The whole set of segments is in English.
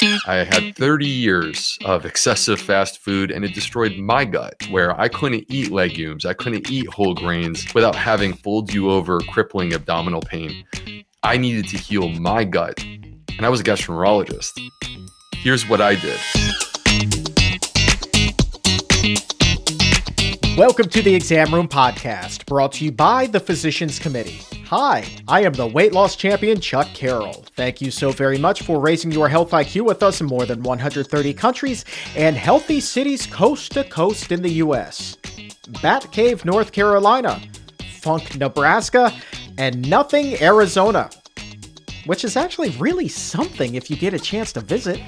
I had 30 years of excessive fast food and it destroyed my gut, where I couldn't eat legumes, I couldn't eat whole grains without having fold you over crippling abdominal pain. I needed to heal my gut, and I was a gastroenterologist. Here's what I did. Welcome to the Exam Room Podcast, brought to you by the Physicians Committee. Hi, I am the weight loss champion, Chuck Carroll. Thank you so very much for raising your health IQ with us in more than 130 countries and healthy cities coast to coast in the U.S. Bat Cave, North Carolina, Funk, Nebraska, and Nothing, Arizona, which is actually really something if you get a chance to visit.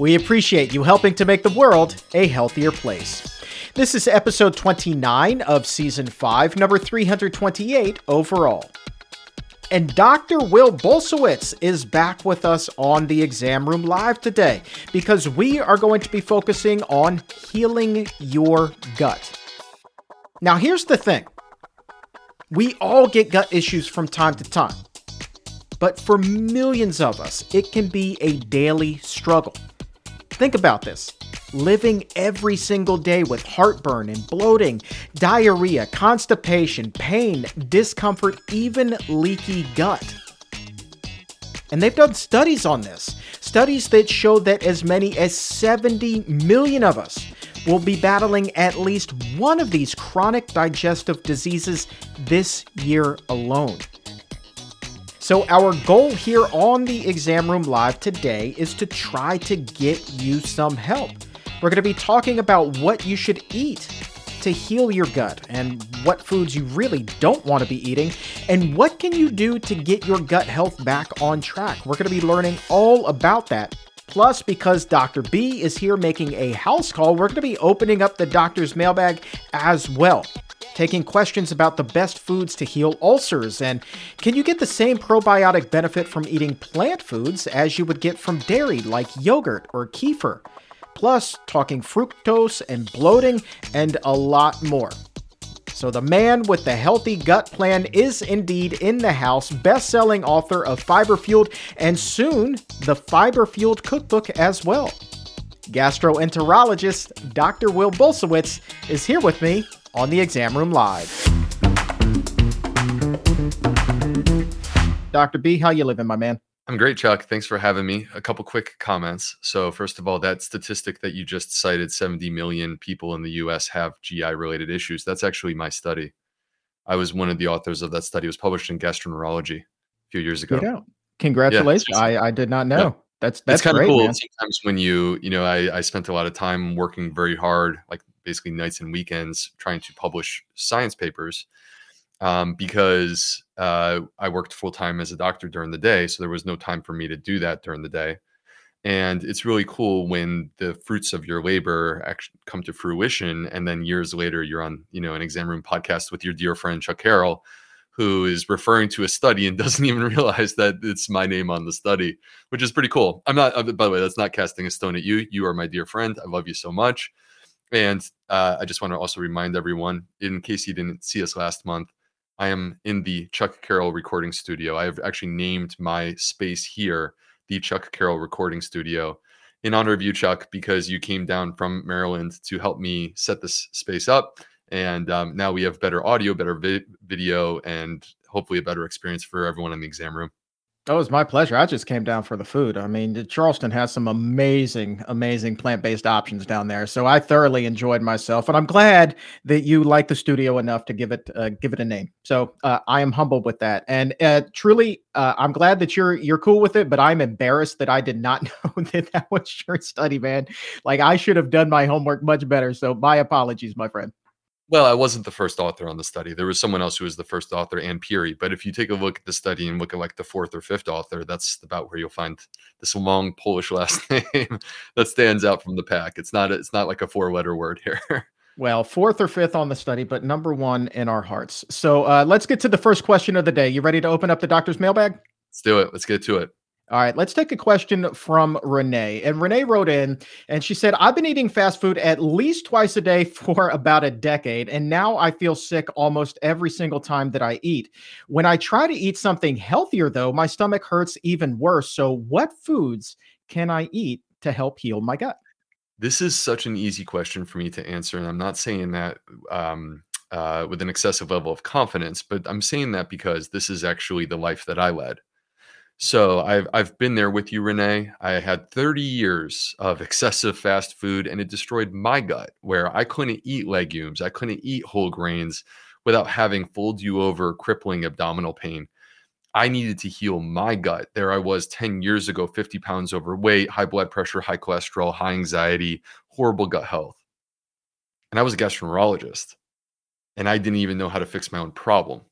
We appreciate you helping to make the world a healthier place. This is episode 29 of season 5, number 328 overall. And Dr. Will Bulsiewicz is back with us on the exam room live today because we are going to be focusing on healing your gut. Now, here's the thing we all get gut issues from time to time, but for millions of us, it can be a daily struggle. Think about this living every single day with heartburn and bloating, diarrhea, constipation, pain, discomfort, even leaky gut. And they've done studies on this. Studies that show that as many as 70 million of us will be battling at least one of these chronic digestive diseases this year alone. So, our goal here on the Exam Room Live today is to try to get you some help. We're going to be talking about what you should eat to heal your gut and what foods you really don't want to be eating and what can you do to get your gut health back on track. We're going to be learning all about that. Plus, because Dr. B is here making a house call, we're going to be opening up the doctor's mailbag as well taking questions about the best foods to heal ulcers and can you get the same probiotic benefit from eating plant foods as you would get from dairy like yogurt or kefir plus talking fructose and bloating and a lot more. So, the man with the healthy gut plan is indeed in the house, best selling author of Fiber Fueled and soon the Fiber Fueled cookbook as well. Gastroenterologist Dr. Will Bulsiewicz is here with me on the Exam Room Live. Dr. B, how you living, my man? I'm great, Chuck. Thanks for having me. A couple quick comments. So, first of all, that statistic that you just cited 70 million people in the US have GI related issues. That's actually my study. I was one of the authors of that study. It was published in Gastroenterology a few years ago. Congratulations. Yeah, I, I did not know. Yeah. That's that's kind of cool. Man. Sometimes when you, you know, I, I spent a lot of time working very hard, like basically nights and weekends, trying to publish science papers um, because uh, I worked full time as a doctor during the day, so there was no time for me to do that during the day. And it's really cool when the fruits of your labor actually come to fruition, and then years later you're on, you know, an exam room podcast with your dear friend Chuck Carroll, who is referring to a study and doesn't even realize that it's my name on the study, which is pretty cool. I'm not, uh, by the way, that's not casting a stone at you. You are my dear friend. I love you so much. And uh, I just want to also remind everyone, in case you didn't see us last month, I am in the Chuck Carroll recording studio. I have actually named my space here the Chuck Carroll recording studio in honor of you, Chuck, because you came down from Maryland to help me set this space up. And um, now we have better audio, better vi- video, and hopefully a better experience for everyone in the exam room. Oh, it was my pleasure. I just came down for the food. I mean, Charleston has some amazing, amazing plant based options down there. So I thoroughly enjoyed myself, and I'm glad that you like the studio enough to give it uh, give it a name. So uh, I am humbled with that, and uh, truly, uh, I'm glad that you're you're cool with it. But I'm embarrassed that I did not know that that was your study, man. Like I should have done my homework much better. So my apologies, my friend. Well, I wasn't the first author on the study. There was someone else who was the first author, Anne Peery. But if you take a look at the study and look at like the fourth or fifth author, that's about where you'll find this long Polish last name that stands out from the pack. It's not it's not like a four letter word here. Well, fourth or fifth on the study, but number one in our hearts. So uh, let's get to the first question of the day. You ready to open up the doctor's mailbag? Let's do it. Let's get to it. All right, let's take a question from Renee. And Renee wrote in and she said, I've been eating fast food at least twice a day for about a decade. And now I feel sick almost every single time that I eat. When I try to eat something healthier, though, my stomach hurts even worse. So, what foods can I eat to help heal my gut? This is such an easy question for me to answer. And I'm not saying that um, uh, with an excessive level of confidence, but I'm saying that because this is actually the life that I led. So I've I've been there with you, Renee. I had 30 years of excessive fast food, and it destroyed my gut, where I couldn't eat legumes, I couldn't eat whole grains without having fold you over, crippling abdominal pain. I needed to heal my gut. There I was 10 years ago, 50 pounds overweight, high blood pressure, high cholesterol, high anxiety, horrible gut health. And I was a gastroenterologist and I didn't even know how to fix my own problem.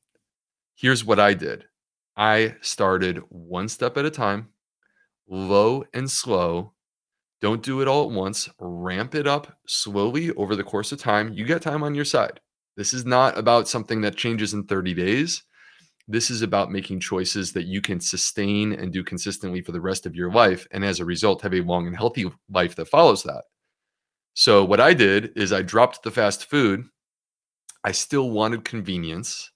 Here's what I did I started one step at a time, low and slow. Don't do it all at once. Ramp it up slowly over the course of time. You get time on your side. This is not about something that changes in 30 days. This is about making choices that you can sustain and do consistently for the rest of your life. And as a result, have a long and healthy life that follows that. So, what I did is I dropped the fast food I still wanted convenience,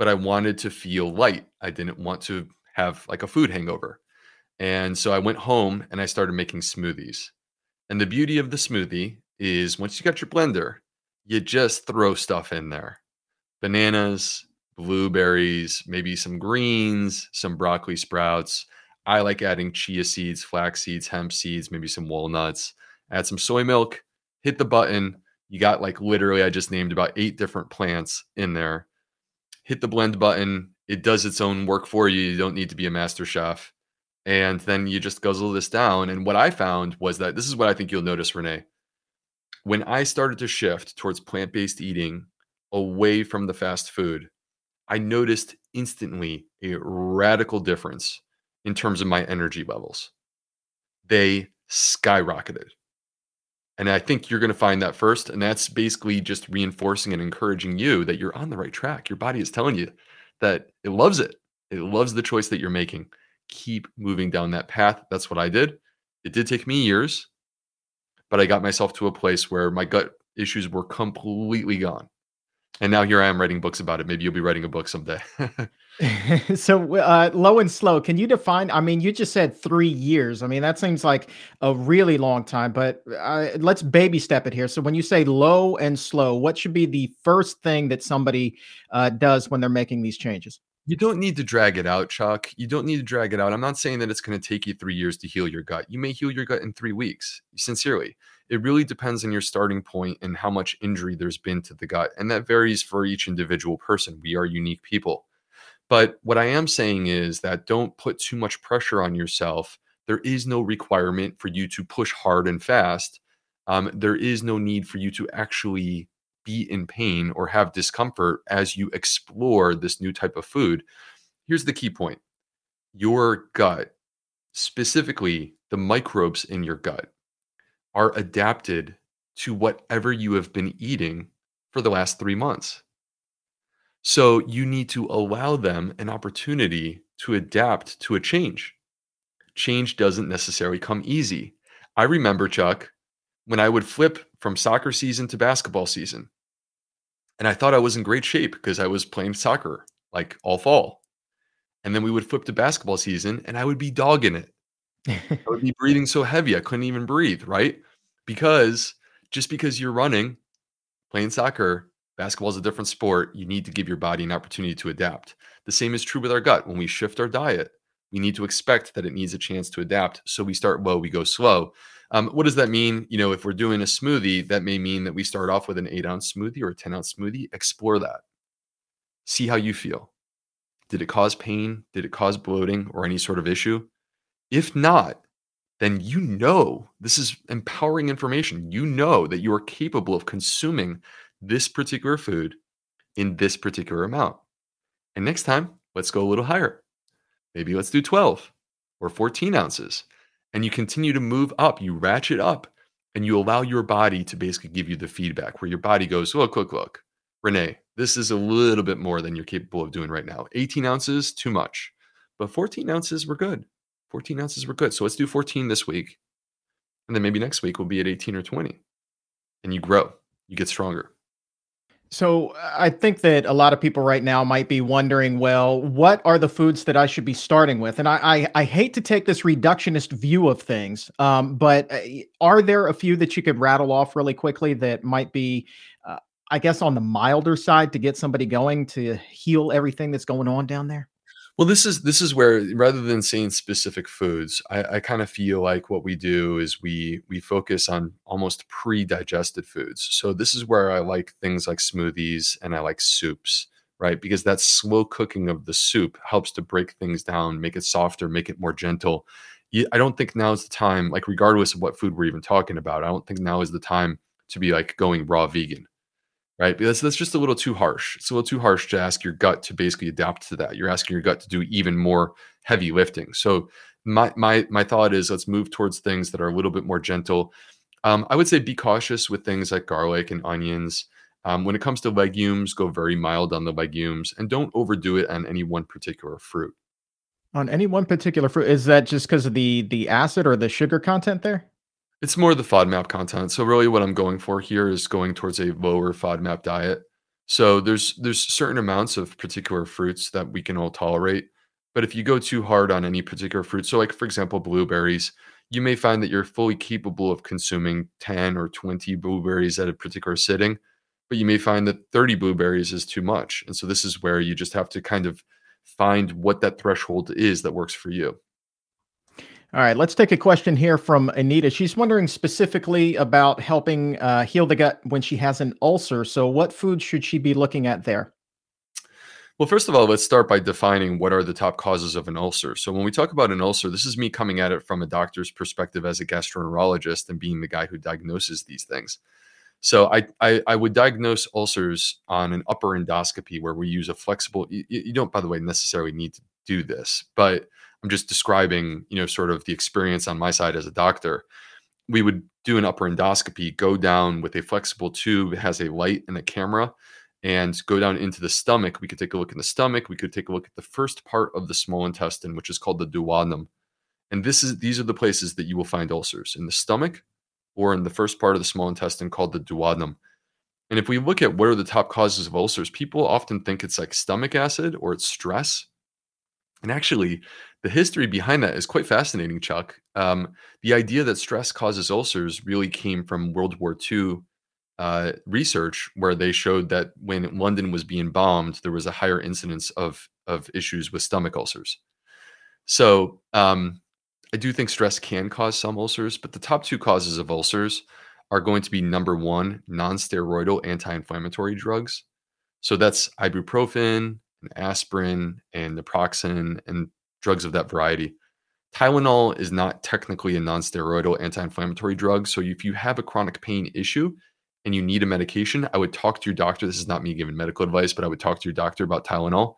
but I wanted to feel light. I didn't want to have like a food hangover. And so I went home and I started making smoothies. And the beauty of the smoothie is once you got your blender, you just throw stuff in there bananas, blueberries, maybe some greens, some broccoli sprouts. I like adding chia seeds, flax seeds, hemp seeds, maybe some walnuts. Add some soy milk, hit the button, you got like literally, I just named about eight different plants in there. Hit the blend button. It does its own work for you. You don't need to be a master chef. And then you just guzzle this down. And what I found was that this is what I think you'll notice, Renee. When I started to shift towards plant based eating away from the fast food, I noticed instantly a radical difference in terms of my energy levels. They skyrocketed. And I think you're going to find that first. And that's basically just reinforcing and encouraging you that you're on the right track. Your body is telling you that it loves it. It loves the choice that you're making. Keep moving down that path. That's what I did. It did take me years, but I got myself to a place where my gut issues were completely gone. And now here I am writing books about it. Maybe you'll be writing a book someday. so uh, low and slow. Can you define? I mean, you just said three years. I mean, that seems like a really long time. But uh, let's baby step it here. So when you say low and slow, what should be the first thing that somebody uh, does when they're making these changes? You don't need to drag it out, Chuck. You don't need to drag it out. I'm not saying that it's going to take you three years to heal your gut. You may heal your gut in three weeks. Sincerely, it really depends on your starting point and how much injury there's been to the gut, and that varies for each individual person. We are unique people. But what I am saying is that don't put too much pressure on yourself. There is no requirement for you to push hard and fast. Um, there is no need for you to actually be in pain or have discomfort as you explore this new type of food. Here's the key point your gut, specifically the microbes in your gut, are adapted to whatever you have been eating for the last three months. So you need to allow them an opportunity to adapt to a change. Change doesn't necessarily come easy. I remember, Chuck, when I would flip from soccer season to basketball season. And I thought I was in great shape because I was playing soccer like all fall. And then we would flip to basketball season and I would be dogging it. I would be breathing so heavy I couldn't even breathe, right? Because just because you're running, playing soccer, Basketball is a different sport. You need to give your body an opportunity to adapt. The same is true with our gut. When we shift our diet, we need to expect that it needs a chance to adapt. So we start low, we go slow. Um, what does that mean? You know, if we're doing a smoothie, that may mean that we start off with an eight ounce smoothie or a 10 ounce smoothie. Explore that. See how you feel. Did it cause pain? Did it cause bloating or any sort of issue? If not, then you know this is empowering information. You know that you are capable of consuming this particular food in this particular amount. And next time, let's go a little higher. Maybe let's do 12 or 14 ounces. And you continue to move up, you ratchet up, and you allow your body to basically give you the feedback where your body goes, look, look, look, Renee, this is a little bit more than you're capable of doing right now. 18 ounces, too much. But 14 ounces, we're good. 14 ounces, we're good. So let's do 14 this week. And then maybe next week we'll be at 18 or 20. And you grow, you get stronger. So I think that a lot of people right now might be wondering, well, what are the foods that I should be starting with? And I I, I hate to take this reductionist view of things, um, but uh, are there a few that you could rattle off really quickly that might be, uh, I guess, on the milder side to get somebody going to heal everything that's going on down there? Well, this is this is where rather than saying specific foods, I, I kind of feel like what we do is we we focus on almost pre-digested foods. So this is where I like things like smoothies and I like soups, right? Because that slow cooking of the soup helps to break things down, make it softer, make it more gentle. I don't think now is the time, like regardless of what food we're even talking about, I don't think now is the time to be like going raw vegan right? Because that's just a little too harsh. It's a little too harsh to ask your gut to basically adapt to that. You're asking your gut to do even more heavy lifting. So my my my thought is let's move towards things that are a little bit more gentle. Um, I would say be cautious with things like garlic and onions. Um, when it comes to legumes, go very mild on the legumes and don't overdo it on any one particular fruit. On any one particular fruit, is that just because of the the acid or the sugar content there? It's more the FODMAP content. So really what I'm going for here is going towards a lower FODMAP diet. So there's there's certain amounts of particular fruits that we can all tolerate. But if you go too hard on any particular fruit, so like for example, blueberries, you may find that you're fully capable of consuming 10 or 20 blueberries at a particular sitting, but you may find that 30 blueberries is too much. And so this is where you just have to kind of find what that threshold is that works for you. All right, let's take a question here from Anita. She's wondering specifically about helping uh, heal the gut when she has an ulcer. So, what foods should she be looking at there? Well, first of all, let's start by defining what are the top causes of an ulcer. So, when we talk about an ulcer, this is me coming at it from a doctor's perspective as a gastroenterologist and being the guy who diagnoses these things. So, I, I, I would diagnose ulcers on an upper endoscopy where we use a flexible, you, you don't, by the way, necessarily need to do this, but I'm just describing, you know, sort of the experience on my side as a doctor. We would do an upper endoscopy, go down with a flexible tube, it has a light and a camera, and go down into the stomach. We could take a look in the stomach. We could take a look at the first part of the small intestine, which is called the duodenum. And this is these are the places that you will find ulcers in the stomach or in the first part of the small intestine called the duodenum. And if we look at what are the top causes of ulcers, people often think it's like stomach acid or it's stress. And actually, the history behind that is quite fascinating, Chuck. Um, the idea that stress causes ulcers really came from World War II uh, research, where they showed that when London was being bombed, there was a higher incidence of of issues with stomach ulcers. So um, I do think stress can cause some ulcers, but the top two causes of ulcers are going to be number one, non-steroidal anti-inflammatory drugs. So that's ibuprofen, and aspirin, and naproxen, and drugs of that variety. Tylenol is not technically a non-steroidal anti-inflammatory drug. So if you have a chronic pain issue and you need a medication, I would talk to your doctor. This is not me giving medical advice, but I would talk to your doctor about Tylenol.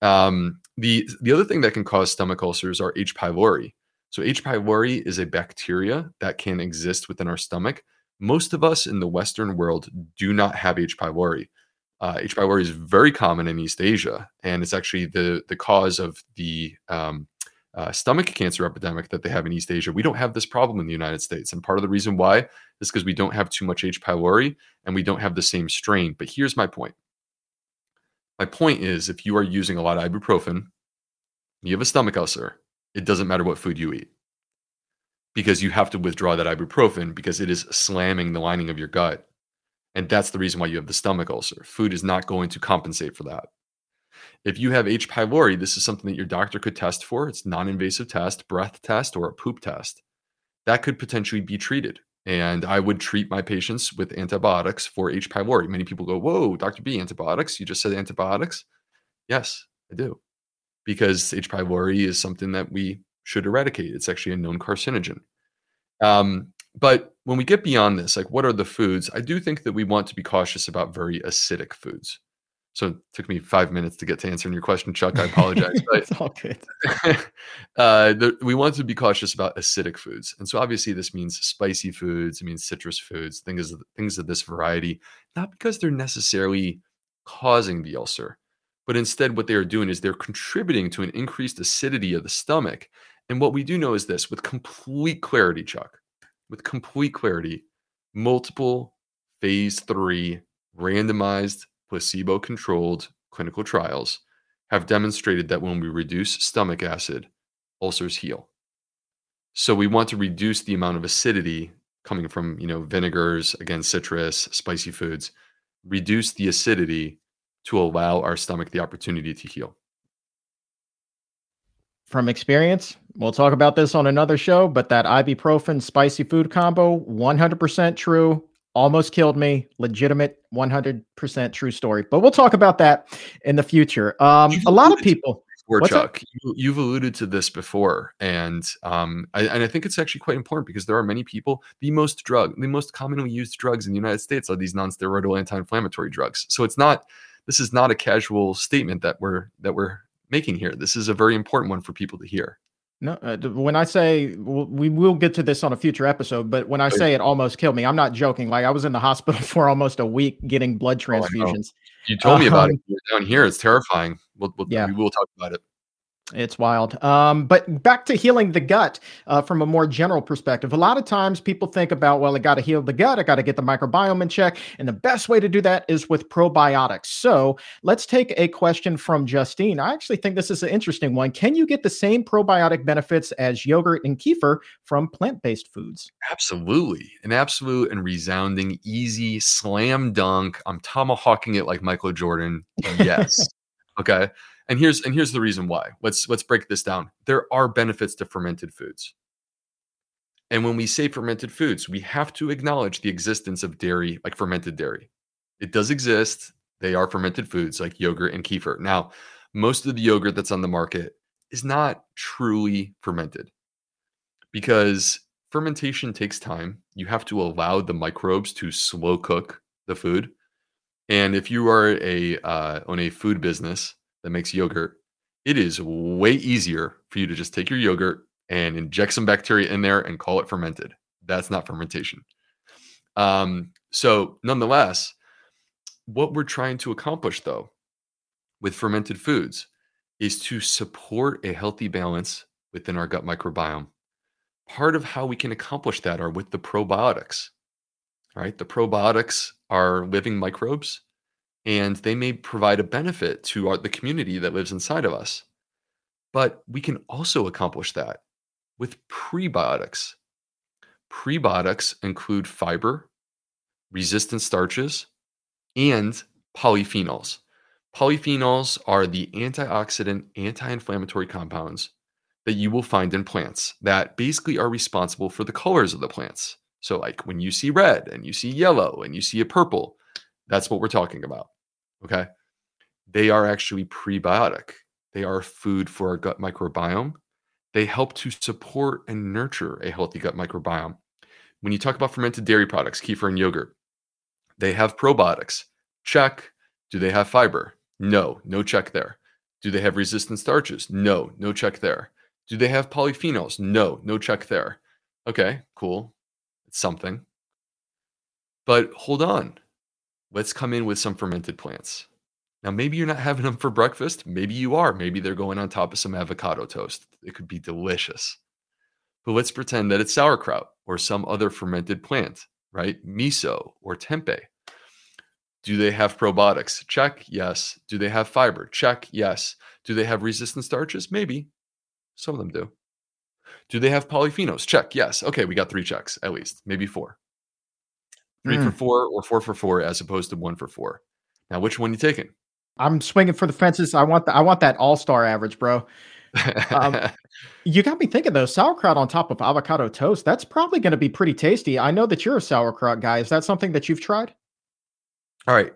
Um, the the other thing that can cause stomach ulcers are H. pylori. So H. pylori is a bacteria that can exist within our stomach. Most of us in the Western world do not have H. pylori. Uh, H. pylori is very common in East Asia, and it's actually the the cause of the um, uh, stomach cancer epidemic that they have in East Asia. We don't have this problem in the United States, and part of the reason why is because we don't have too much H. pylori and we don't have the same strain. But here's my point. My point is, if you are using a lot of ibuprofen, you have a stomach ulcer. It doesn't matter what food you eat because you have to withdraw that ibuprofen because it is slamming the lining of your gut and that's the reason why you have the stomach ulcer. Food is not going to compensate for that. If you have H. pylori, this is something that your doctor could test for. It's non-invasive test, breath test, or a poop test. That could potentially be treated. And I would treat my patients with antibiotics for H. pylori. Many people go, Whoa, Dr. B, antibiotics? You just said antibiotics? Yes, I do. Because H. pylori is something that we should eradicate. It's actually a known carcinogen. Um, but when we get beyond this, like what are the foods? I do think that we want to be cautious about very acidic foods. So it took me five minutes to get to answering your question, Chuck. I apologize. But, it's all good. uh, the, we want to be cautious about acidic foods, and so obviously this means spicy foods. It means citrus foods, things of, things of this variety. Not because they're necessarily causing the ulcer, but instead what they are doing is they're contributing to an increased acidity of the stomach. And what we do know is this, with complete clarity, Chuck with complete clarity multiple phase three randomized, placebo controlled clinical trials have demonstrated that when we reduce stomach acid, ulcers heal. So we want to reduce the amount of acidity coming from, you know, vinegars, again, citrus, spicy foods, reduce the acidity to allow our stomach the opportunity to heal. From experience, we'll talk about this on another show, but that ibuprofen spicy food combo, 100% true almost killed me. Legitimate, 100% true story. But we'll talk about that in the future. Um, a lot of people. Before, Chuck, you, have alluded to this before, and um, I, and I think it's actually quite important because there are many people. The most drug, the most commonly used drugs in the United States are these non-steroidal anti-inflammatory drugs. So it's not. This is not a casual statement that we're that we're making here. This is a very important one for people to hear. No, uh, when I say we will get to this on a future episode, but when I say it almost killed me, I'm not joking. Like I was in the hospital for almost a week getting blood oh, transfusions. Oh, you told me about um, it down here. It's terrifying. We'll, we'll, yeah. we will talk about it. It's wild. Um, but back to healing the gut uh, from a more general perspective. A lot of times people think about, well, I got to heal the gut. I got to get the microbiome in check. And the best way to do that is with probiotics. So let's take a question from Justine. I actually think this is an interesting one. Can you get the same probiotic benefits as yogurt and kefir from plant based foods? Absolutely. An absolute and resounding, easy slam dunk. I'm tomahawking it like Michael Jordan. Yes. okay. And here's and here's the reason why. Let's let's break this down. There are benefits to fermented foods. And when we say fermented foods, we have to acknowledge the existence of dairy, like fermented dairy. It does exist. They are fermented foods like yogurt and kefir. Now, most of the yogurt that's on the market is not truly fermented because fermentation takes time. You have to allow the microbes to slow cook the food. And if you are a uh, on a food business, that makes yogurt, it is way easier for you to just take your yogurt and inject some bacteria in there and call it fermented. That's not fermentation. Um, so, nonetheless, what we're trying to accomplish though with fermented foods is to support a healthy balance within our gut microbiome. Part of how we can accomplish that are with the probiotics. Right? The probiotics are living microbes and they may provide a benefit to our, the community that lives inside of us. But we can also accomplish that with prebiotics. Prebiotics include fiber, resistant starches, and polyphenols. Polyphenols are the antioxidant, anti inflammatory compounds that you will find in plants that basically are responsible for the colors of the plants. So, like when you see red and you see yellow and you see a purple, that's what we're talking about. Okay. They are actually prebiotic. They are food for our gut microbiome. They help to support and nurture a healthy gut microbiome. When you talk about fermented dairy products, kefir and yogurt, they have probiotics. Check. Do they have fiber? No, no check there. Do they have resistant starches? No, no check there. Do they have polyphenols? No, no check there. Okay, cool. It's something. But hold on let's come in with some fermented plants. Now, maybe you're not having them for breakfast. Maybe you are. Maybe they're going on top of some avocado toast. It could be delicious. But let's pretend that it's sauerkraut or some other fermented plant, right? Miso or tempeh. Do they have probiotics? Check. Yes. Do they have fiber? Check. Yes. Do they have resistant starches? Maybe. Some of them do. Do they have polyphenols? Check. Yes. Okay, we got three checks at least, maybe four three mm. for four or four for four as opposed to one for four. Now, which one you taking? I'm swinging for the fences. I want the, I want that all star average, bro. um, you got me thinking though, sauerkraut on top of avocado toast. That's probably going to be pretty tasty. I know that you're a sauerkraut guy. Is that something that you've tried? All right.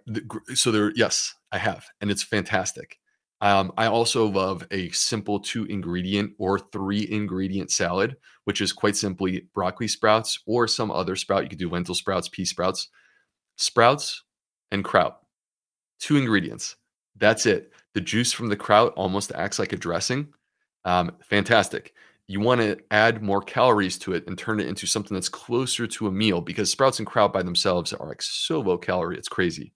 So there, yes, I have, and it's fantastic. Um, I also love a simple two ingredient or three ingredient salad, which is quite simply broccoli sprouts or some other sprout. You could do lentil sprouts, pea sprouts, sprouts, and kraut. Two ingredients. That's it. The juice from the kraut almost acts like a dressing. Um, fantastic. You want to add more calories to it and turn it into something that's closer to a meal because sprouts and kraut by themselves are like so low calorie. It's crazy.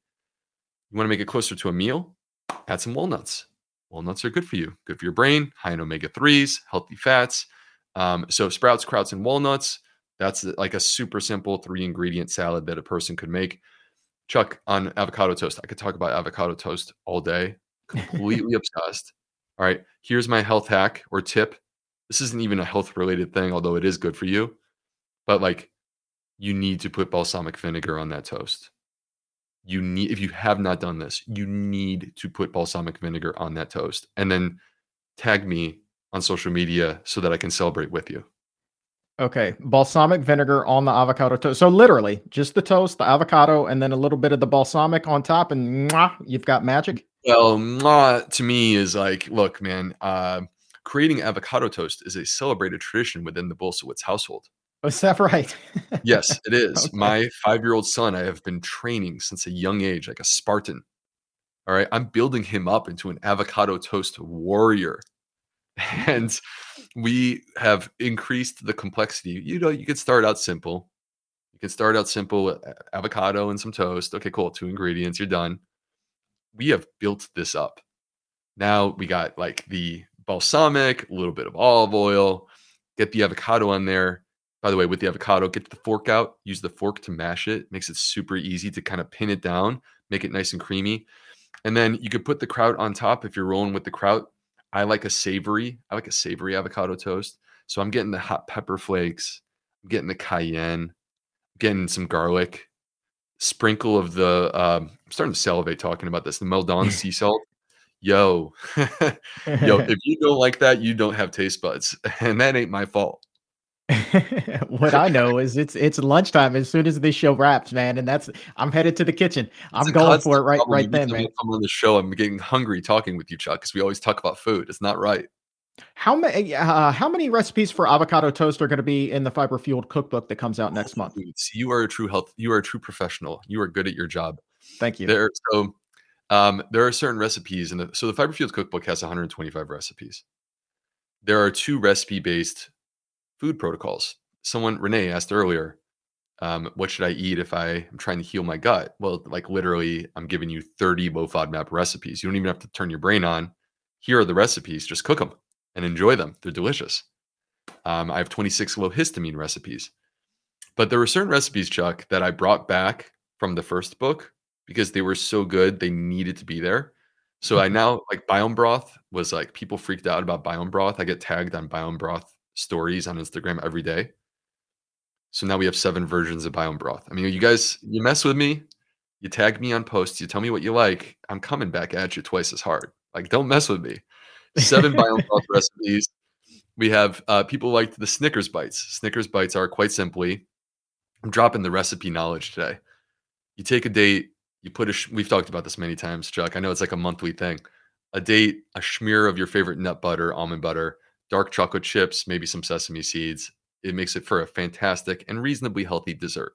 You want to make it closer to a meal? Add some walnuts walnuts are good for you, good for your brain, high in omega 3s, healthy fats. Um, so, sprouts, krauts, and walnuts, that's like a super simple three ingredient salad that a person could make. Chuck, on avocado toast, I could talk about avocado toast all day. Completely obsessed. All right, here's my health hack or tip. This isn't even a health related thing, although it is good for you. But like, you need to put balsamic vinegar on that toast. You need, if you have not done this, you need to put balsamic vinegar on that toast and then tag me on social media so that I can celebrate with you. Okay, balsamic vinegar on the avocado toast. So literally, just the toast, the avocado, and then a little bit of the balsamic on top, and mwah, you've got magic. Well, mwah, to me is like, look, man, uh, creating avocado toast is a celebrated tradition within the Bulsiewicz household. Oh, is that right? yes, it is. Okay. My five-year-old son, I have been training since a young age, like a Spartan. All right, I'm building him up into an avocado toast warrior. and we have increased the complexity. You know, you could start out simple. You can start out simple with avocado and some toast. Okay, cool. Two ingredients, you're done. We have built this up. Now we got like the balsamic, a little bit of olive oil, get the avocado on there. By the way, with the avocado, get the fork out, use the fork to mash it. Makes it super easy to kind of pin it down, make it nice and creamy. And then you could put the kraut on top if you're rolling with the kraut. I like a savory. I like a savory avocado toast. So I'm getting the hot pepper flakes. I'm getting the cayenne. I'm getting some garlic. Sprinkle of the. Um, I'm starting to salivate talking about this. The Maldon sea salt. Yo, yo, if you don't like that, you don't have taste buds, and that ain't my fault. what I know is it's it's lunchtime as soon as this show wraps, man, and that's I'm headed to the kitchen. I'm going for it right right then, man. I'm on the show. I'm getting hungry talking with you, Chuck, because we always talk about food. It's not right. How many uh, how many recipes for avocado toast are going to be in the fiber fueled cookbook that comes out next month? You are a true health. You are a true professional. You are good at your job. Thank you. There, so um, there are certain recipes, and so the fiber fueled cookbook has 125 recipes. There are two recipe based food protocols. Someone, Renee asked earlier, um, what should I eat if I am trying to heal my gut? Well, like literally, I'm giving you 30 low FODMAP recipes. You don't even have to turn your brain on. Here are the recipes. Just cook them and enjoy them. They're delicious. Um, I have 26 low histamine recipes. But there were certain recipes, Chuck, that I brought back from the first book because they were so good, they needed to be there. So I mm-hmm. now like biome broth was like people freaked out about biome broth. I get tagged on biome broth stories on Instagram every day. So now we have seven versions of biome broth. I mean, you guys, you mess with me, you tag me on posts, you tell me what you like, I'm coming back at you twice as hard. Like, don't mess with me. Seven biome broth recipes. We have uh, people like the Snickers bites. Snickers bites are quite simply, I'm dropping the recipe knowledge today. You take a date, you put a, sh- we've talked about this many times, Chuck. I know it's like a monthly thing. A date, a smear of your favorite nut butter, almond butter, dark chocolate chips, maybe some sesame seeds. It makes it for a fantastic and reasonably healthy dessert.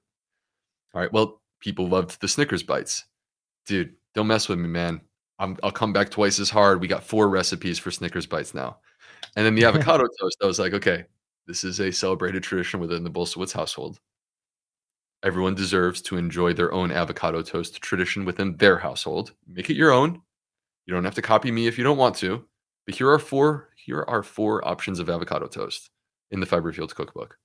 All right. Well, people loved the Snickers bites. Dude, don't mess with me, man. i will come back twice as hard. We got four recipes for Snickers bites now. And then the avocado toast, I was like, okay, this is a celebrated tradition within the Bulsiewicz household. Everyone deserves to enjoy their own avocado toast tradition within their household. Make it your own. You don't have to copy me if you don't want to. But here are four here are four options of avocado toast in the Fiber Fueled cookbook.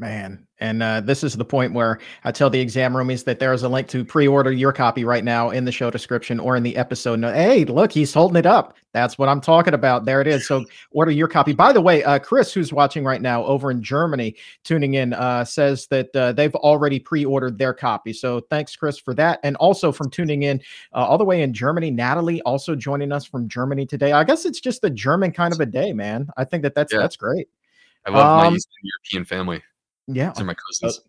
Man, and uh, this is the point where I tell the exam roomies that there is a link to pre-order your copy right now in the show description or in the episode note. Hey, look, he's holding it up. That's what I'm talking about. There it is. So order your copy. By the way, uh, Chris, who's watching right now over in Germany, tuning in, uh, says that uh, they've already pre-ordered their copy. So thanks, Chris, for that, and also from tuning in uh, all the way in Germany. Natalie also joining us from Germany today. I guess it's just the German kind of a day, man. I think that that's yeah. that's great. I love um, my Eastern European family. Yeah. These are my cousins.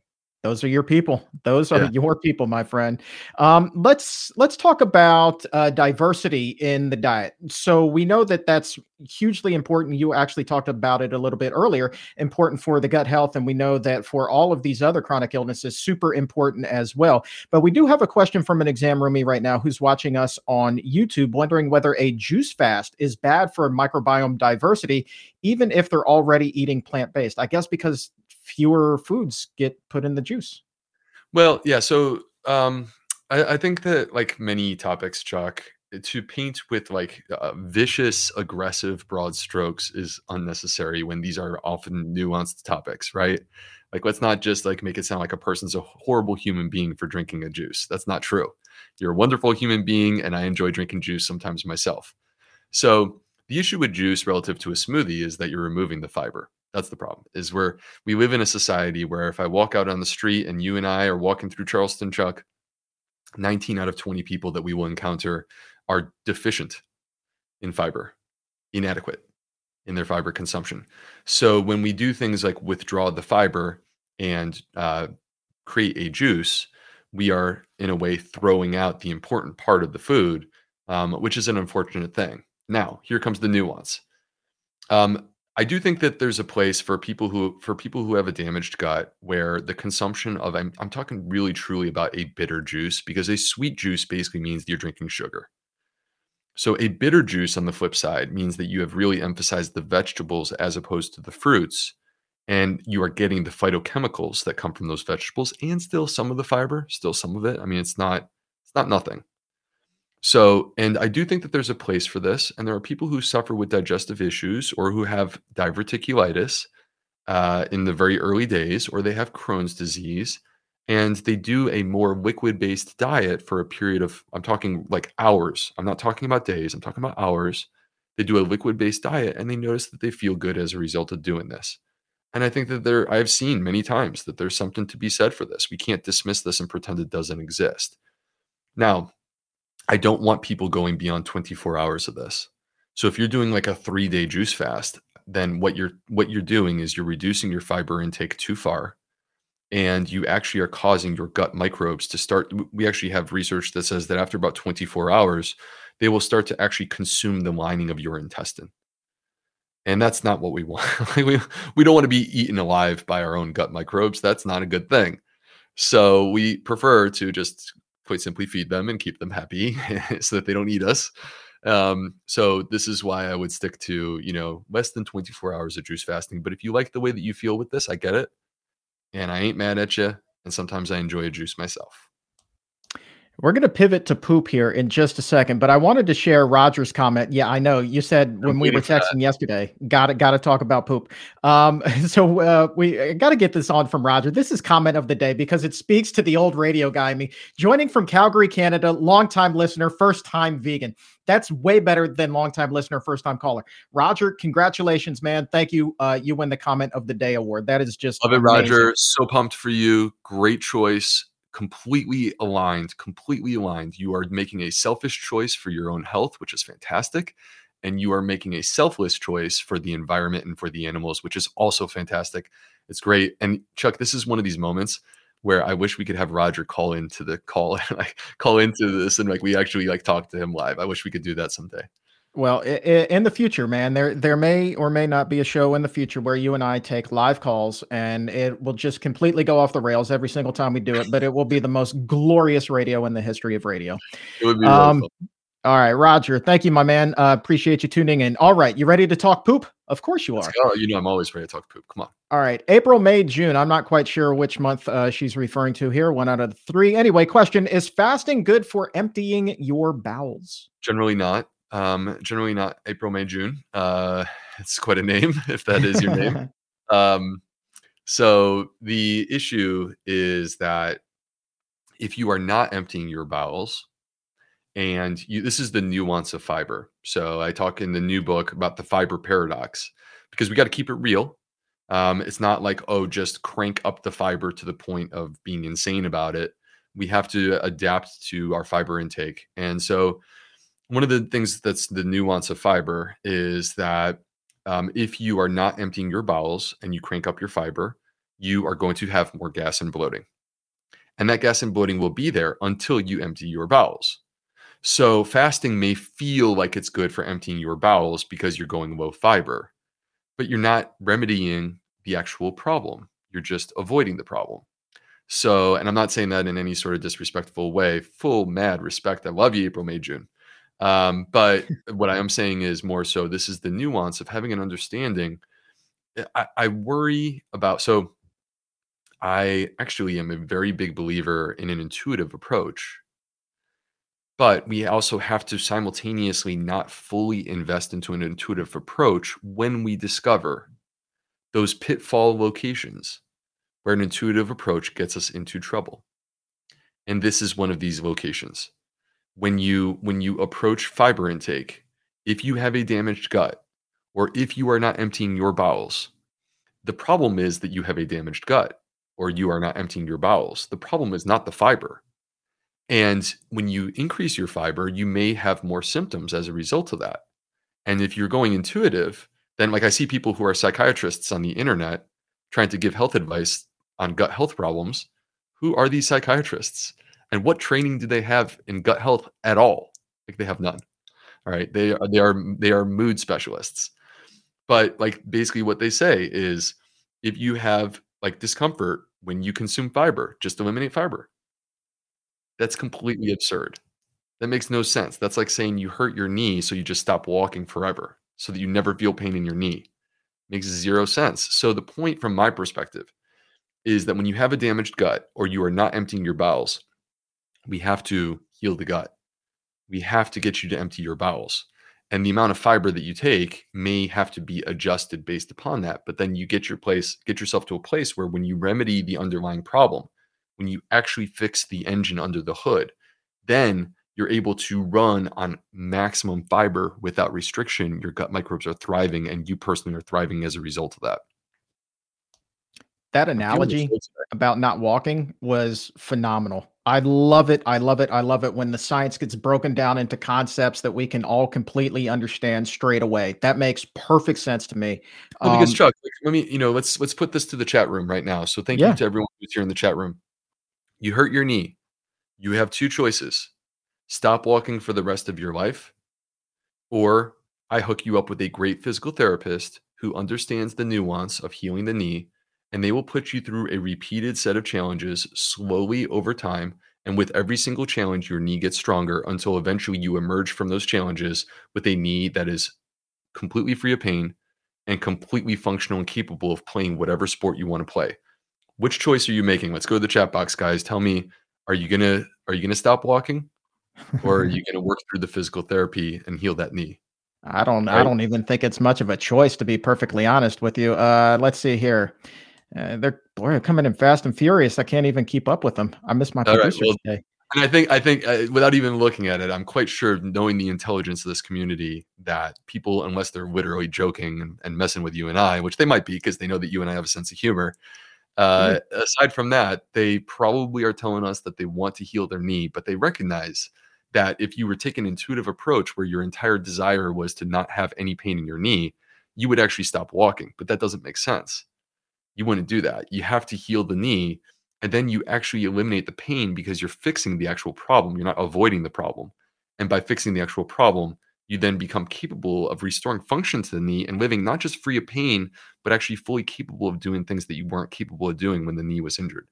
Those are your people. Those are yeah. your people, my friend. Um, let's let's talk about uh, diversity in the diet. So we know that that's hugely important. You actually talked about it a little bit earlier. Important for the gut health, and we know that for all of these other chronic illnesses, super important as well. But we do have a question from an exam roomie right now who's watching us on YouTube, wondering whether a juice fast is bad for microbiome diversity, even if they're already eating plant based. I guess because fewer foods get put in the juice. Well, yeah. So um, I, I think that like many topics, Chuck, to paint with like uh, vicious, aggressive, broad strokes is unnecessary when these are often nuanced topics, right? Like, let's not just like make it sound like a person's a horrible human being for drinking a juice. That's not true. You're a wonderful human being, and I enjoy drinking juice sometimes myself. So, the issue with juice relative to a smoothie is that you're removing the fiber. That's the problem. Is where we live in a society where if I walk out on the street and you and I are walking through Charleston, Chuck, 19 out of 20 people that we will encounter are deficient in fiber, inadequate in their fiber consumption. So when we do things like withdraw the fiber and uh, create a juice, we are in a way throwing out the important part of the food, um, which is an unfortunate thing. Now, here comes the nuance. Um, I do think that there's a place for people who for people who have a damaged gut where the consumption of I'm, I'm talking really truly about a bitter juice because a sweet juice basically means you're drinking sugar. So a bitter juice on the flip side means that you have really emphasized the vegetables as opposed to the fruits and you are getting the phytochemicals that come from those vegetables and still some of the fiber, still some of it. I mean it's not it's not nothing. So, and I do think that there's a place for this and there are people who suffer with digestive issues or who have diverticulitis uh, in the very early days or they have Crohn's disease and they do a more liquid based diet for a period of i'm talking like hours. I'm not talking about days i'm talking about hours. They do a liquid based diet and they notice that they feel good as a result of doing this. And i think that there i've seen many times that there's something to be said for this. We can't dismiss this and pretend it doesn't exist. Now i don't want people going beyond 24 hours of this. So if you're doing like a 3 day juice fast then what you're what you're doing is you're reducing your fiber intake too far and you actually are causing your gut microbes to start we actually have research that says that after about 24 hours they will start to actually consume the lining of your intestine. And that's not what we want. We, we don't want to be eaten alive by our own gut microbes. That's not a good thing. So we prefer to just quite simply feed them and keep them happy so that they don't eat us um, so this is why i would stick to you know less than 24 hours of juice fasting but if you like the way that you feel with this i get it and I ain't mad at you. And sometimes I enjoy a juice myself. We're going to pivot to poop here in just a second, but I wanted to share Roger's comment. Yeah, I know you said when we were texting yesterday, got to got to talk about poop. Um, so uh, we got to get this on from Roger. This is comment of the day because it speaks to the old radio guy me. Joining from Calgary, Canada, longtime listener, first time vegan. That's way better than longtime listener, first time caller. Roger, congratulations, man. Thank you. Uh, you win the comment of the day award. That is just love it, amazing. Roger. So pumped for you. Great choice. Completely aligned. Completely aligned. You are making a selfish choice for your own health, which is fantastic. And you are making a selfless choice for the environment and for the animals, which is also fantastic. It's great. And Chuck, this is one of these moments where I wish we could have Roger call into the call and like call into this and like we actually like talk to him live. I wish we could do that someday. Well, in the future, man, there there may or may not be a show in the future where you and I take live calls, and it will just completely go off the rails every single time we do it. But it will be the most glorious radio in the history of radio. It would be. Um, all right, Roger. Thank you, my man. Uh, appreciate you tuning in. All right, you ready to talk poop? Of course you are. You know, I'm always ready to talk poop. Come on. All right, April, May, June. I'm not quite sure which month uh, she's referring to here. One out of three. Anyway, question: Is fasting good for emptying your bowels? Generally not. Um, generally not. April, May, June. Uh, it's quite a name if that is your name. um, so the issue is that if you are not emptying your bowels and you, this is the nuance of fiber. So I talk in the new book about the fiber paradox because we got to keep it real. Um, it's not like oh, just crank up the fiber to the point of being insane about it. We have to adapt to our fiber intake, and so one of the things that's the nuance of fiber is that um, if you are not emptying your bowels and you crank up your fiber, you are going to have more gas and bloating. And that gas and bloating will be there until you empty your bowels. So fasting may feel like it's good for emptying your bowels because you're going low fiber, but you're not remedying the actual problem. You're just avoiding the problem. So, and I'm not saying that in any sort of disrespectful way. Full mad respect. I love you, April, May, June. Um, but what I am saying is more so this is the nuance of having an understanding. Eh, I, I worry about so I actually am a very big believer in an intuitive approach But we also have to simultaneously not fully invest into an intuitive approach when we discover those pitfall locations where an intuitive approach gets us into trouble. And this is one of these locations. When you when you approach fiber intake, if you have a damaged gut or if you are not emptying your bowels, the problem is that you have a damaged gut or you are not emptying your bowels. The problem is not the fiber. And when you increase your fiber, you may have more symptoms as a result of that. And if you're going intuitive, then like I see people who are psychiatrists on the internet trying to give health advice on gut health problems. Who are these psychiatrists? And what training do they have in gut health at all? Like they have none. All right. They are they are they are mood specialists. But like basically what they say is if you have like discomfort when you consume fiber, just eliminate fiber. That's completely absurd. That makes no sense. That's like saying you hurt your knee, so you just stop walking forever so that you never feel pain in your knee. Makes zero sense. So, the point from my perspective is that when you have a damaged gut or you are not emptying your bowels, we have to heal the gut. We have to get you to empty your bowels. And the amount of fiber that you take may have to be adjusted based upon that. But then you get your place, get yourself to a place where when you remedy the underlying problem, when you actually fix the engine under the hood, then you're able to run on maximum fiber without restriction. Your gut microbes are thriving, and you personally are thriving as a result of that. That analogy about not walking was phenomenal. I love it. I love it. I love it when the science gets broken down into concepts that we can all completely understand straight away. That makes perfect sense to me. Well, because um, Chuck, let me, you know, let's let's put this to the chat room right now. So thank yeah. you to everyone who's here in the chat room. You hurt your knee. You have two choices stop walking for the rest of your life, or I hook you up with a great physical therapist who understands the nuance of healing the knee, and they will put you through a repeated set of challenges slowly over time. And with every single challenge, your knee gets stronger until eventually you emerge from those challenges with a knee that is completely free of pain and completely functional and capable of playing whatever sport you want to play. Which choice are you making? Let's go to the chat box, guys. Tell me, are you gonna are you gonna stop walking? or are you going to work through the physical therapy and heal that knee? I don't. Right? I don't even think it's much of a choice, to be perfectly honest with you. Uh, let's see here. Uh, they're boy, coming in fast and furious. I can't even keep up with them. I miss my producers right, well, today. And I think, I think, uh, without even looking at it, I'm quite sure, knowing the intelligence of this community, that people, unless they're literally joking and, and messing with you and I, which they might be because they know that you and I have a sense of humor. Uh, mm-hmm. Aside from that, they probably are telling us that they want to heal their knee, but they recognize that if you were taking an intuitive approach where your entire desire was to not have any pain in your knee, you would actually stop walking. But that doesn't make sense. You wouldn't do that. You have to heal the knee and then you actually eliminate the pain because you're fixing the actual problem. You're not avoiding the problem. And by fixing the actual problem, you then become capable of restoring function to the knee and living not just free of pain, but actually fully capable of doing things that you weren't capable of doing when the knee was injured.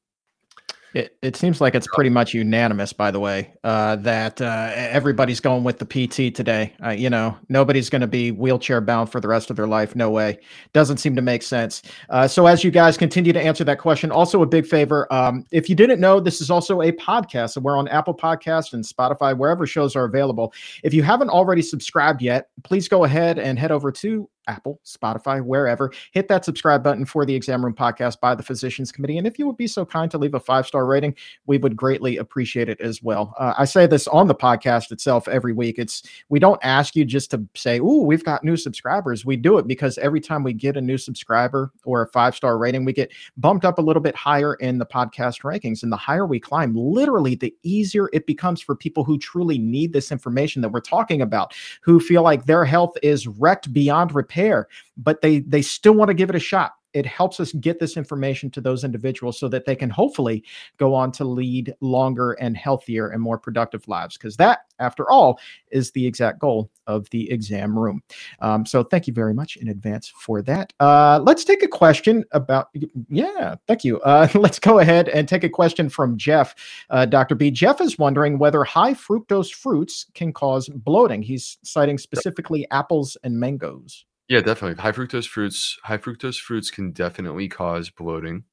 It, it seems like it's pretty much unanimous, by the way, uh, that uh, everybody's going with the PT today. Uh, you know, nobody's going to be wheelchair bound for the rest of their life. No way. Doesn't seem to make sense. Uh, so, as you guys continue to answer that question, also a big favor um, if you didn't know, this is also a podcast. So, we're on Apple Podcast and Spotify, wherever shows are available. If you haven't already subscribed yet, please go ahead and head over to Apple, Spotify, wherever. Hit that subscribe button for the Exam Room Podcast by the Physicians Committee. And if you would be so kind to leave a five star rating, we would greatly appreciate it as well. Uh, I say this on the podcast itself every week. It's we don't ask you just to say, "Ooh, we've got new subscribers." We do it because every time we get a new subscriber or a five star rating, we get bumped up a little bit higher in the podcast rankings. And the higher we climb, literally, the easier it becomes for people who truly need this information that we're talking about, who feel like their health is wrecked beyond repair care, but they they still want to give it a shot it helps us get this information to those individuals so that they can hopefully go on to lead longer and healthier and more productive lives. Because that, after all, is the exact goal of the exam room. Um, so thank you very much in advance for that. Uh, let's take a question about, yeah, thank you. Uh, let's go ahead and take a question from Jeff, uh, Dr. B. Jeff is wondering whether high fructose fruits can cause bloating. He's citing specifically apples and mangoes. Yeah, definitely. High fructose fruits, high fructose fruits can definitely cause bloating.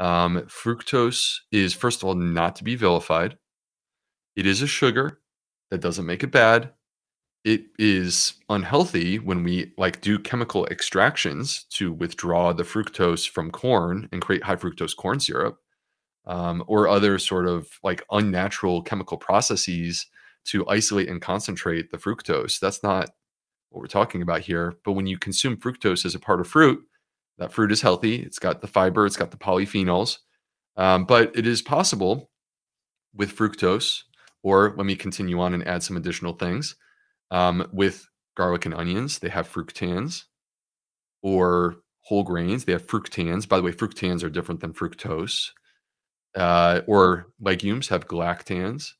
Um, fructose is first of all not to be vilified. It is a sugar. That doesn't make it bad. It is unhealthy when we like do chemical extractions to withdraw the fructose from corn and create high fructose corn syrup, um, or other sort of like unnatural chemical processes to isolate and concentrate the fructose. That's not what we're talking about here. But when you consume fructose as a part of fruit, that fruit is healthy. It's got the fiber, it's got the polyphenols. Um, but it is possible with fructose, or let me continue on and add some additional things. Um, with garlic and onions, they have fructans, or whole grains, they have fructans. By the way, fructans are different than fructose. Uh, or legumes have galactans,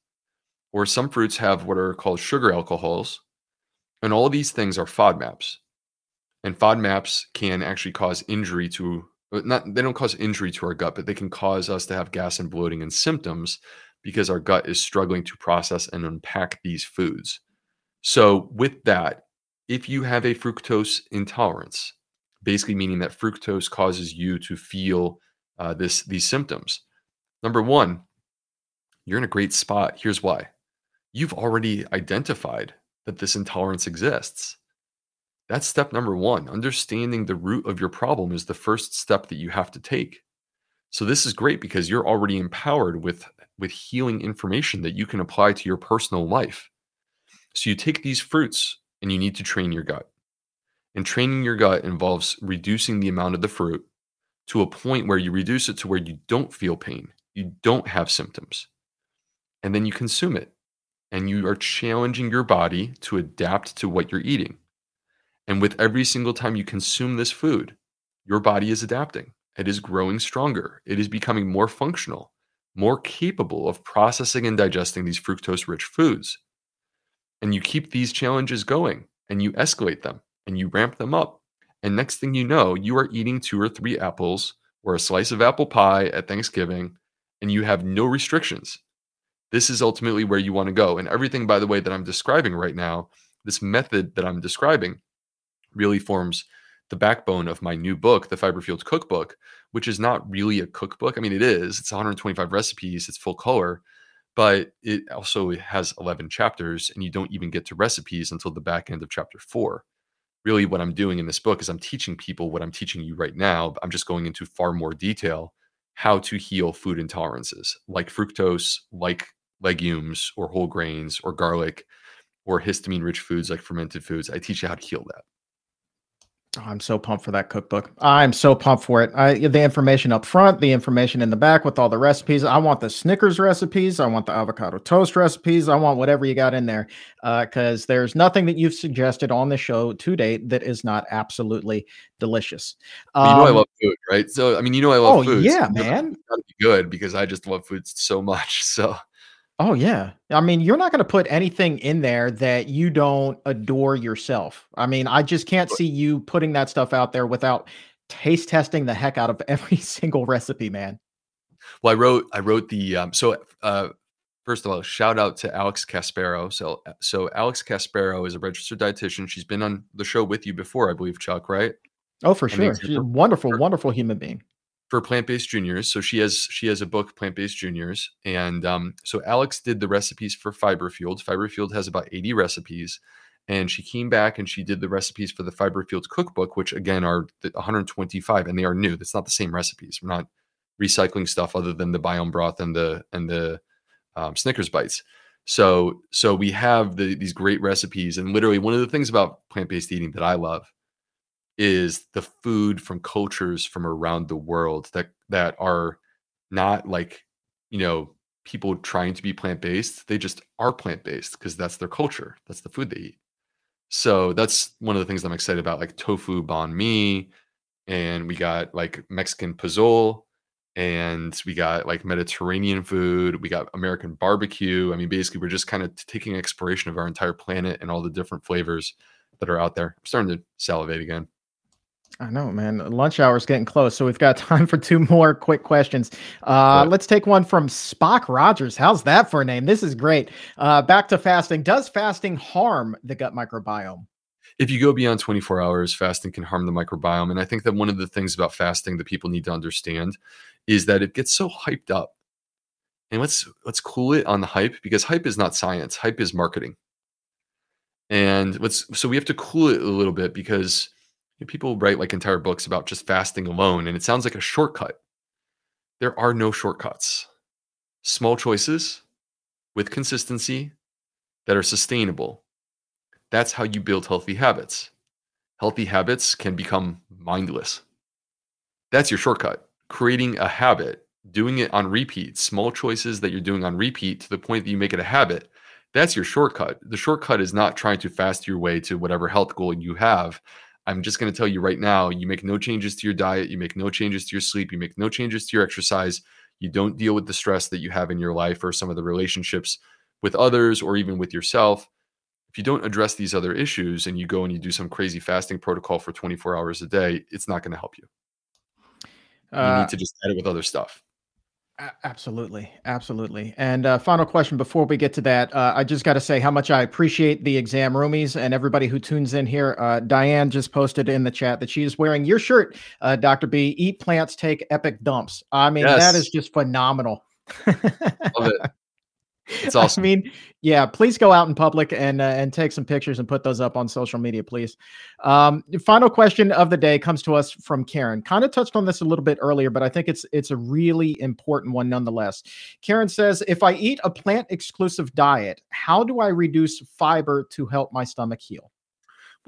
or some fruits have what are called sugar alcohols. And all of these things are FODMAPs. And FODMAPs can actually cause injury to not they don't cause injury to our gut, but they can cause us to have gas and bloating and symptoms because our gut is struggling to process and unpack these foods. So, with that, if you have a fructose intolerance, basically meaning that fructose causes you to feel uh, this these symptoms, number one, you're in a great spot. Here's why: you've already identified that this intolerance exists. That's step number one. Understanding the root of your problem is the first step that you have to take. So this is great because you're already empowered with with healing information that you can apply to your personal life. So you take these fruits and you need to train your gut. And training your gut involves reducing the amount of the fruit to a point where you reduce it to where you don't feel pain, you don't have symptoms. And then you consume it. And you are challenging your body to adapt to what you're eating. And with every single time you consume this food, your body is adapting. It is growing stronger. It is becoming more functional, more capable of processing and digesting these fructose rich foods. And you keep these challenges going and you escalate them and you ramp them up. And next thing you know, you are eating two or three apples or a slice of apple pie at Thanksgiving and you have no restrictions. This is ultimately where you want to go. And everything, by the way, that I'm describing right now, this method that I'm describing, really forms the backbone of my new book, the Fiber Fueled Cookbook, which is not really a cookbook. I mean, it is. It's 125 recipes. It's full color, but it also has 11 chapters, and you don't even get to recipes until the back end of chapter four. Really, what I'm doing in this book is I'm teaching people what I'm teaching you right now. I'm just going into far more detail how to heal food intolerances like fructose, like legumes or whole grains or garlic or histamine rich foods like fermented foods. I teach you how to heal that. Oh, I'm so pumped for that cookbook. I'm so pumped for it. I, the information up front, the information in the back with all the recipes. I want the Snickers recipes. I want the avocado toast recipes. I want whatever you got in there because uh, there's nothing that you've suggested on the show to date that is not absolutely delicious. Um, you know I um, love food, right? So I mean, you know I love oh, food. Yeah, so man. Gotta be good because I just love food so much. So Oh yeah. I mean, you're not going to put anything in there that you don't adore yourself. I mean, I just can't see you putting that stuff out there without taste testing the heck out of every single recipe, man. Well, I wrote I wrote the um so uh first of all, shout out to Alex Caspero. So so Alex Caspero is a registered dietitian. She's been on the show with you before, I believe, Chuck, right? Oh, for sure. She's a wonderful, wonderful human being for plant-based juniors. So she has she has a book plant-based juniors and um, so alex did the recipes for fiber fueled fiber fueled has about 80 recipes and she came back and she did the recipes for the fiber fueled cookbook which again are 125 and they are new. That's not the same recipes. We're not recycling stuff other than the biome broth and the and the um, snickers bites. So so we have the, these great recipes and literally one of the things about plant-based eating that i love is the food from cultures from around the world that that are not like you know people trying to be plant-based they just are plant-based because that's their culture that's the food they eat. So that's one of the things i'm excited about like tofu banh mi and we got like mexican pozole and we got like mediterranean food we got american barbecue. I mean basically we're just kind of taking exploration of our entire planet and all the different flavors that are out there. I'm starting to salivate again I know, man. Lunch hour is getting close, so we've got time for two more quick questions. Uh, let's take one from Spock Rogers. How's that for a name? This is great. Uh, back to fasting. Does fasting harm the gut microbiome? If you go beyond 24 hours, fasting can harm the microbiome. And I think that one of the things about fasting that people need to understand is that it gets so hyped up. and let's let's cool it on the hype because hype is not science. Hype is marketing. And let's so we have to cool it a little bit because people write like entire books about just fasting alone, and it sounds like a shortcut. There are no shortcuts. Small choices with consistency that are sustainable. That's how you build healthy habits. Healthy habits can become mindless. That's your shortcut. Creating a habit, doing it on repeat, small choices that you're doing on repeat to the point that you make it a habit. That's your shortcut. The shortcut is not trying to fast your way to whatever health goal you have. I'm just going to tell you right now you make no changes to your diet, you make no changes to your sleep, you make no changes to your exercise, you don't deal with the stress that you have in your life or some of the relationships with others or even with yourself. If you don't address these other issues and you go and you do some crazy fasting protocol for 24 hours a day, it's not going to help you. You uh, need to just add it with other stuff. Absolutely, absolutely. And uh, final question before we get to that, uh, I just got to say how much I appreciate the exam roomies and everybody who tunes in here. Uh, Diane just posted in the chat that she is wearing your shirt, uh, Doctor B. Eat plants, take epic dumps. I mean, yes. that is just phenomenal. Love it. It's awesome. I mean, yeah, please go out in public and uh, and take some pictures and put those up on social media, please. Um, final question of the day comes to us from Karen. Kind of touched on this a little bit earlier, but I think it's it's a really important one nonetheless. Karen says, if I eat a plant exclusive diet, how do I reduce fiber to help my stomach heal?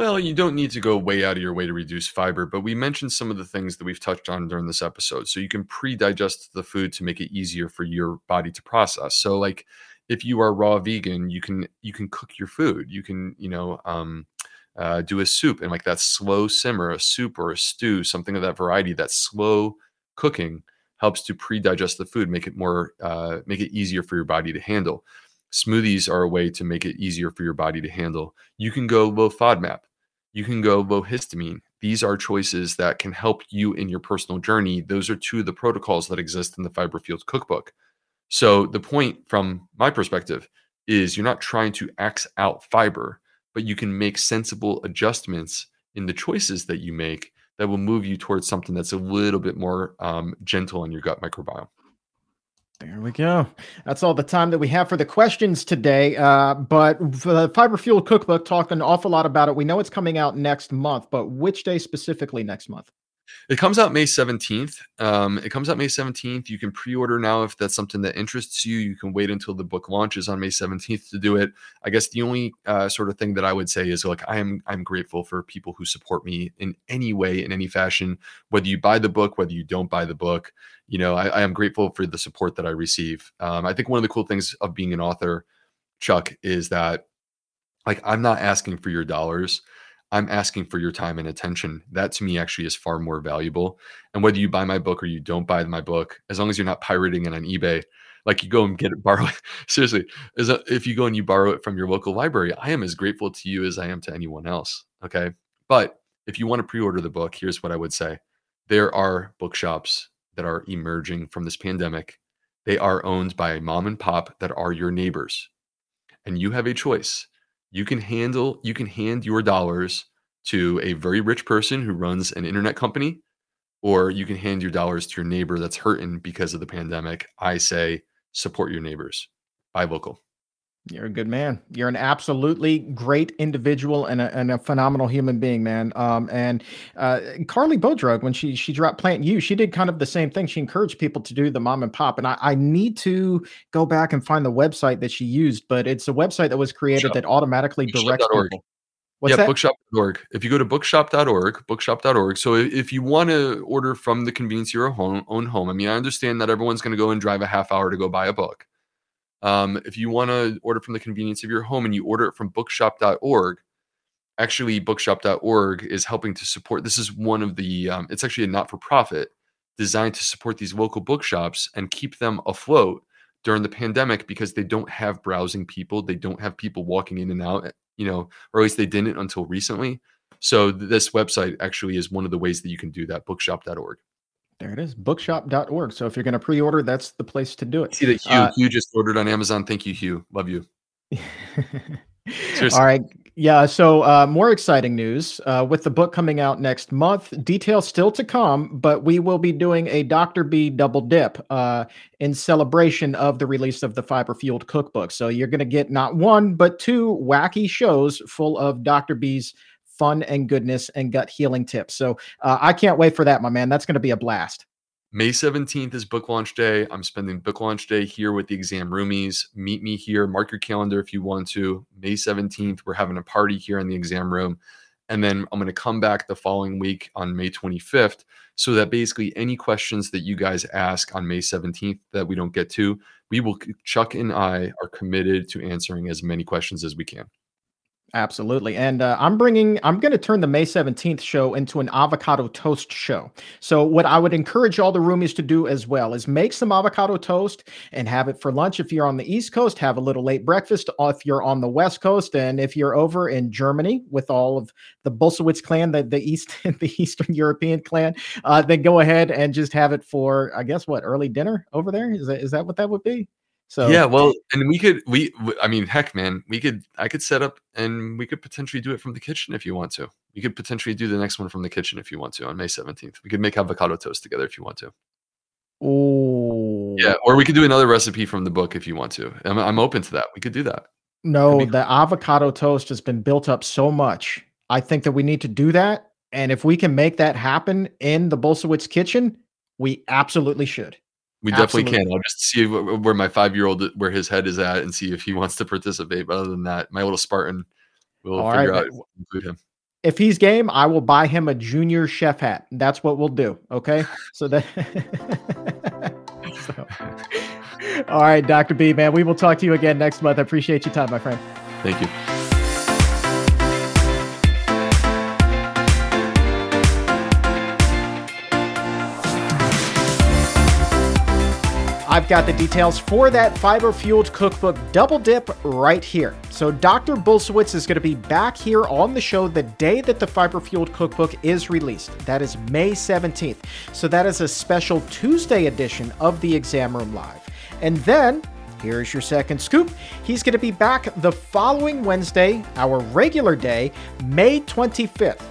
Well, you don't need to go way out of your way to reduce fiber, but we mentioned some of the things that we've touched on during this episode. So you can pre digest the food to make it easier for your body to process. So, like, if you are raw vegan, you can you can cook your food. You can you know um, uh, do a soup and like that slow simmer, a soup or a stew, something of that variety. That slow cooking helps to pre-digest the food, make it more uh, make it easier for your body to handle. Smoothies are a way to make it easier for your body to handle. You can go low FODMAP. You can go low histamine. These are choices that can help you in your personal journey. Those are two of the protocols that exist in the Fiber Fueled Cookbook. So the point from my perspective is you're not trying to axe out fiber, but you can make sensible adjustments in the choices that you make that will move you towards something that's a little bit more um, gentle on your gut microbiome. There we go. That's all the time that we have for the questions today. Uh, but the Fiber Fueled Cookbook, talked an awful lot about it. We know it's coming out next month, but which day specifically next month? It comes out May 17th. Um, it comes out May 17th. You can pre order now if that's something that interests you. You can wait until the book launches on May 17th to do it. I guess the only uh, sort of thing that I would say is like, I am I'm grateful for people who support me in any way, in any fashion, whether you buy the book, whether you don't buy the book. You know, I, I am grateful for the support that I receive. Um, I think one of the cool things of being an author, Chuck, is that like I'm not asking for your dollars. I'm asking for your time and attention. That to me actually is far more valuable. And whether you buy my book or you don't buy my book, as long as you're not pirating it on eBay, like you go and get it, borrow it. Seriously, is if you go and you borrow it from your local library, I am as grateful to you as I am to anyone else. Okay. But if you want to pre order the book, here's what I would say there are bookshops that are emerging from this pandemic. They are owned by mom and pop that are your neighbors. And you have a choice you can handle you can hand your dollars to a very rich person who runs an internet company or you can hand your dollars to your neighbor that's hurting because of the pandemic. I say support your neighbors. Buy local you're a good man. You're an absolutely great individual and a, and a phenomenal human being, man. Um, and uh, Carleigh Bodrug, when she she dropped Plant You, she did kind of the same thing. She encouraged people to do the mom and pop. And I, I need to go back and find the website that she used, but it's a website that was created Bookshop. that automatically directs people. What's yeah, that? bookshop.org. If you go to bookshop.org, bookshop.org. So if you want to order from the convenience of your own, own home, I mean, I understand that everyone's going to go and drive a half hour to go buy a book. Um, if you want to order from the convenience of your home and you order it from bookshop.org, actually bookshop.org is helping to support this is one of the um, it's actually a not-for-profit designed to support these local bookshops and keep them afloat during the pandemic because they don't have browsing people they don't have people walking in and out you know or at least they didn't until recently. So this website actually is one of the ways that you can do that bookshop.org there it is, bookshop.org. So if you're going to pre order, that's the place to do it. See that Hugh, uh, Hugh just ordered on Amazon. Thank you, Hugh. Love you. All right, Yeah, so uh, more exciting news uh, with the book coming out next month. Details still to come, but we will be doing a Dr. B double dip uh, in celebration of the release of the Fiber Fueled Cookbook. So you're going to get not one, but two wacky shows full of Dr. B's fun and goodness and gut healing tips. So uh, I can't wait for that, my man. That's going to be a blast. May 17th is book launch day. I'm spending book launch day here with the exam roomies. Meet me here. Mark your calendar if you want to. May 17th, we're having a party here in the exam room. And then I'm going to come back the following week on May 25th so that basically any questions that you guys ask on May 17th that we don't get to, we will, Chuck and I are committed to answering as many questions as we can. Absolutely. And uh, I'm bringing, I'm going to turn the May 17th show into an avocado toast show. So, what I would encourage all the roomies to do as well is make some avocado toast and have it for lunch. If you're on the East Coast, have a little late breakfast. If you're on the West Coast, and if you're over in Germany with all of the Bulsiewicz clan, the, the East, the Eastern European clan, uh, then go ahead and just have it for, I guess, what, early dinner over there? Is that, is that what that would be? So yeah, well, and we could we I mean, heck, man, we could I could set up and we could potentially do it from the kitchen if you want to. We could potentially do the next one from the kitchen if you want to on May seventeenth. We could make avocado toast together if you want to. Oh yeah, or we could do another recipe from the book if you want to. I'm, I'm open to that. We could do that. No, the avocado toast has been built up so much. I think that we need to do that, and if we can make that happen in the Bulsiewicz kitchen, we absolutely should. We definitely can. I'll just see where my five year old where his head is at and see if he wants to participate. But other than that, my little Spartan will All figure right. out include him. If he's game, I will buy him a junior chef hat. That's what we'll do. Okay. So that so. All right, Dr. B, man. We will talk to you again next month. I appreciate your time, my friend. Thank you. I've got the details for that fiber fueled cookbook double dip right here. So, Dr. Bulsiewicz is going to be back here on the show the day that the fiber fueled cookbook is released. That is May 17th. So, that is a special Tuesday edition of the Exam Room Live. And then Here's your second scoop. He's going to be back the following Wednesday, our regular day, May 25th.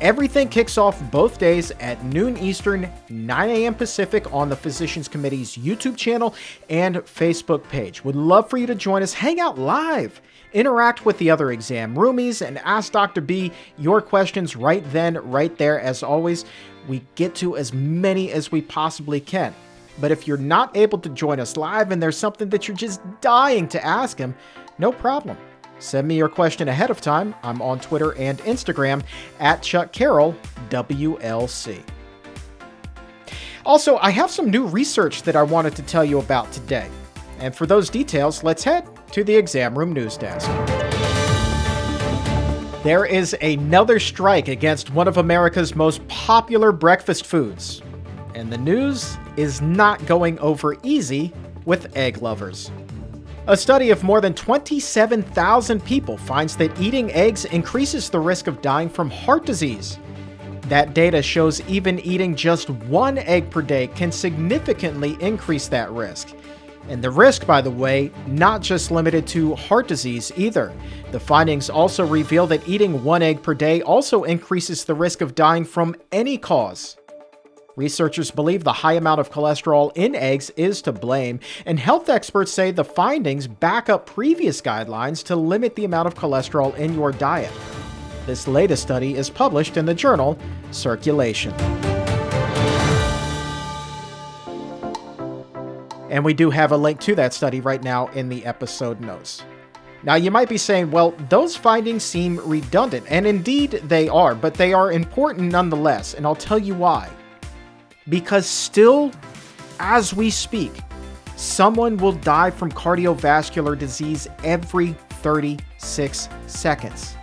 Everything kicks off both days at noon Eastern, 9 a.m. Pacific on the Physicians Committee's YouTube channel and Facebook page. Would love for you to join us, hang out live, interact with the other exam roomies, and ask Dr. B your questions right then, right there. As always, we get to as many as we possibly can. But if you're not able to join us live and there's something that you're just dying to ask him, no problem. Send me your question ahead of time. I'm on Twitter and Instagram at Chuck Carroll WLC. Also, I have some new research that I wanted to tell you about today. And for those details, let's head to the exam room news desk. There is another strike against one of America's most popular breakfast foods. And the news is not going over easy with egg lovers. A study of more than 27,000 people finds that eating eggs increases the risk of dying from heart disease. That data shows even eating just one egg per day can significantly increase that risk. And the risk, by the way, not just limited to heart disease either. The findings also reveal that eating one egg per day also increases the risk of dying from any cause. Researchers believe the high amount of cholesterol in eggs is to blame, and health experts say the findings back up previous guidelines to limit the amount of cholesterol in your diet. This latest study is published in the journal Circulation. And we do have a link to that study right now in the episode notes. Now, you might be saying, well, those findings seem redundant, and indeed they are, but they are important nonetheless, and I'll tell you why because still, as we speak, someone will die from cardiovascular disease every 36 seconds.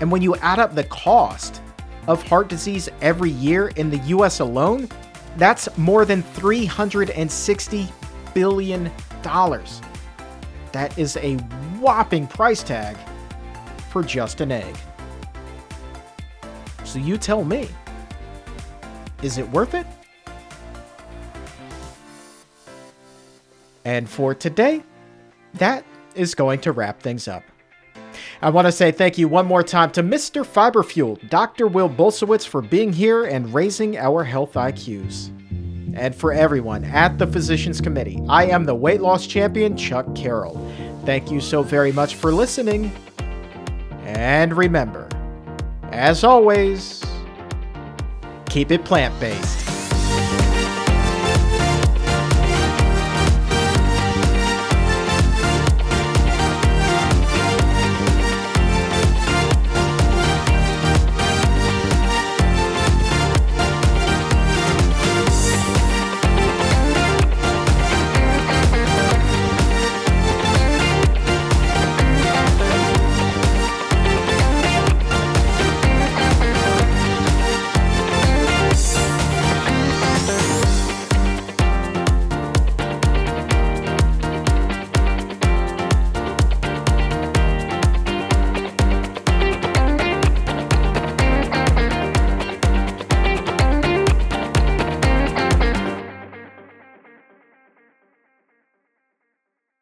And when you add up the cost of heart disease every year in the US alone, that's more than $360 billion. That is a whopping price tag for just an egg. So you tell me. Is it worth it? And for today, that is going to wrap things up. I want to say thank you one more time to Mr. Fiberfuel, Dr. Will Bulsiewicz, for being here and raising our health IQs. And for everyone at the Physicians Committee, I am the weight loss champion, Chuck Carroll. Thank you so very much for listening. And remember, as always, keep it plant based.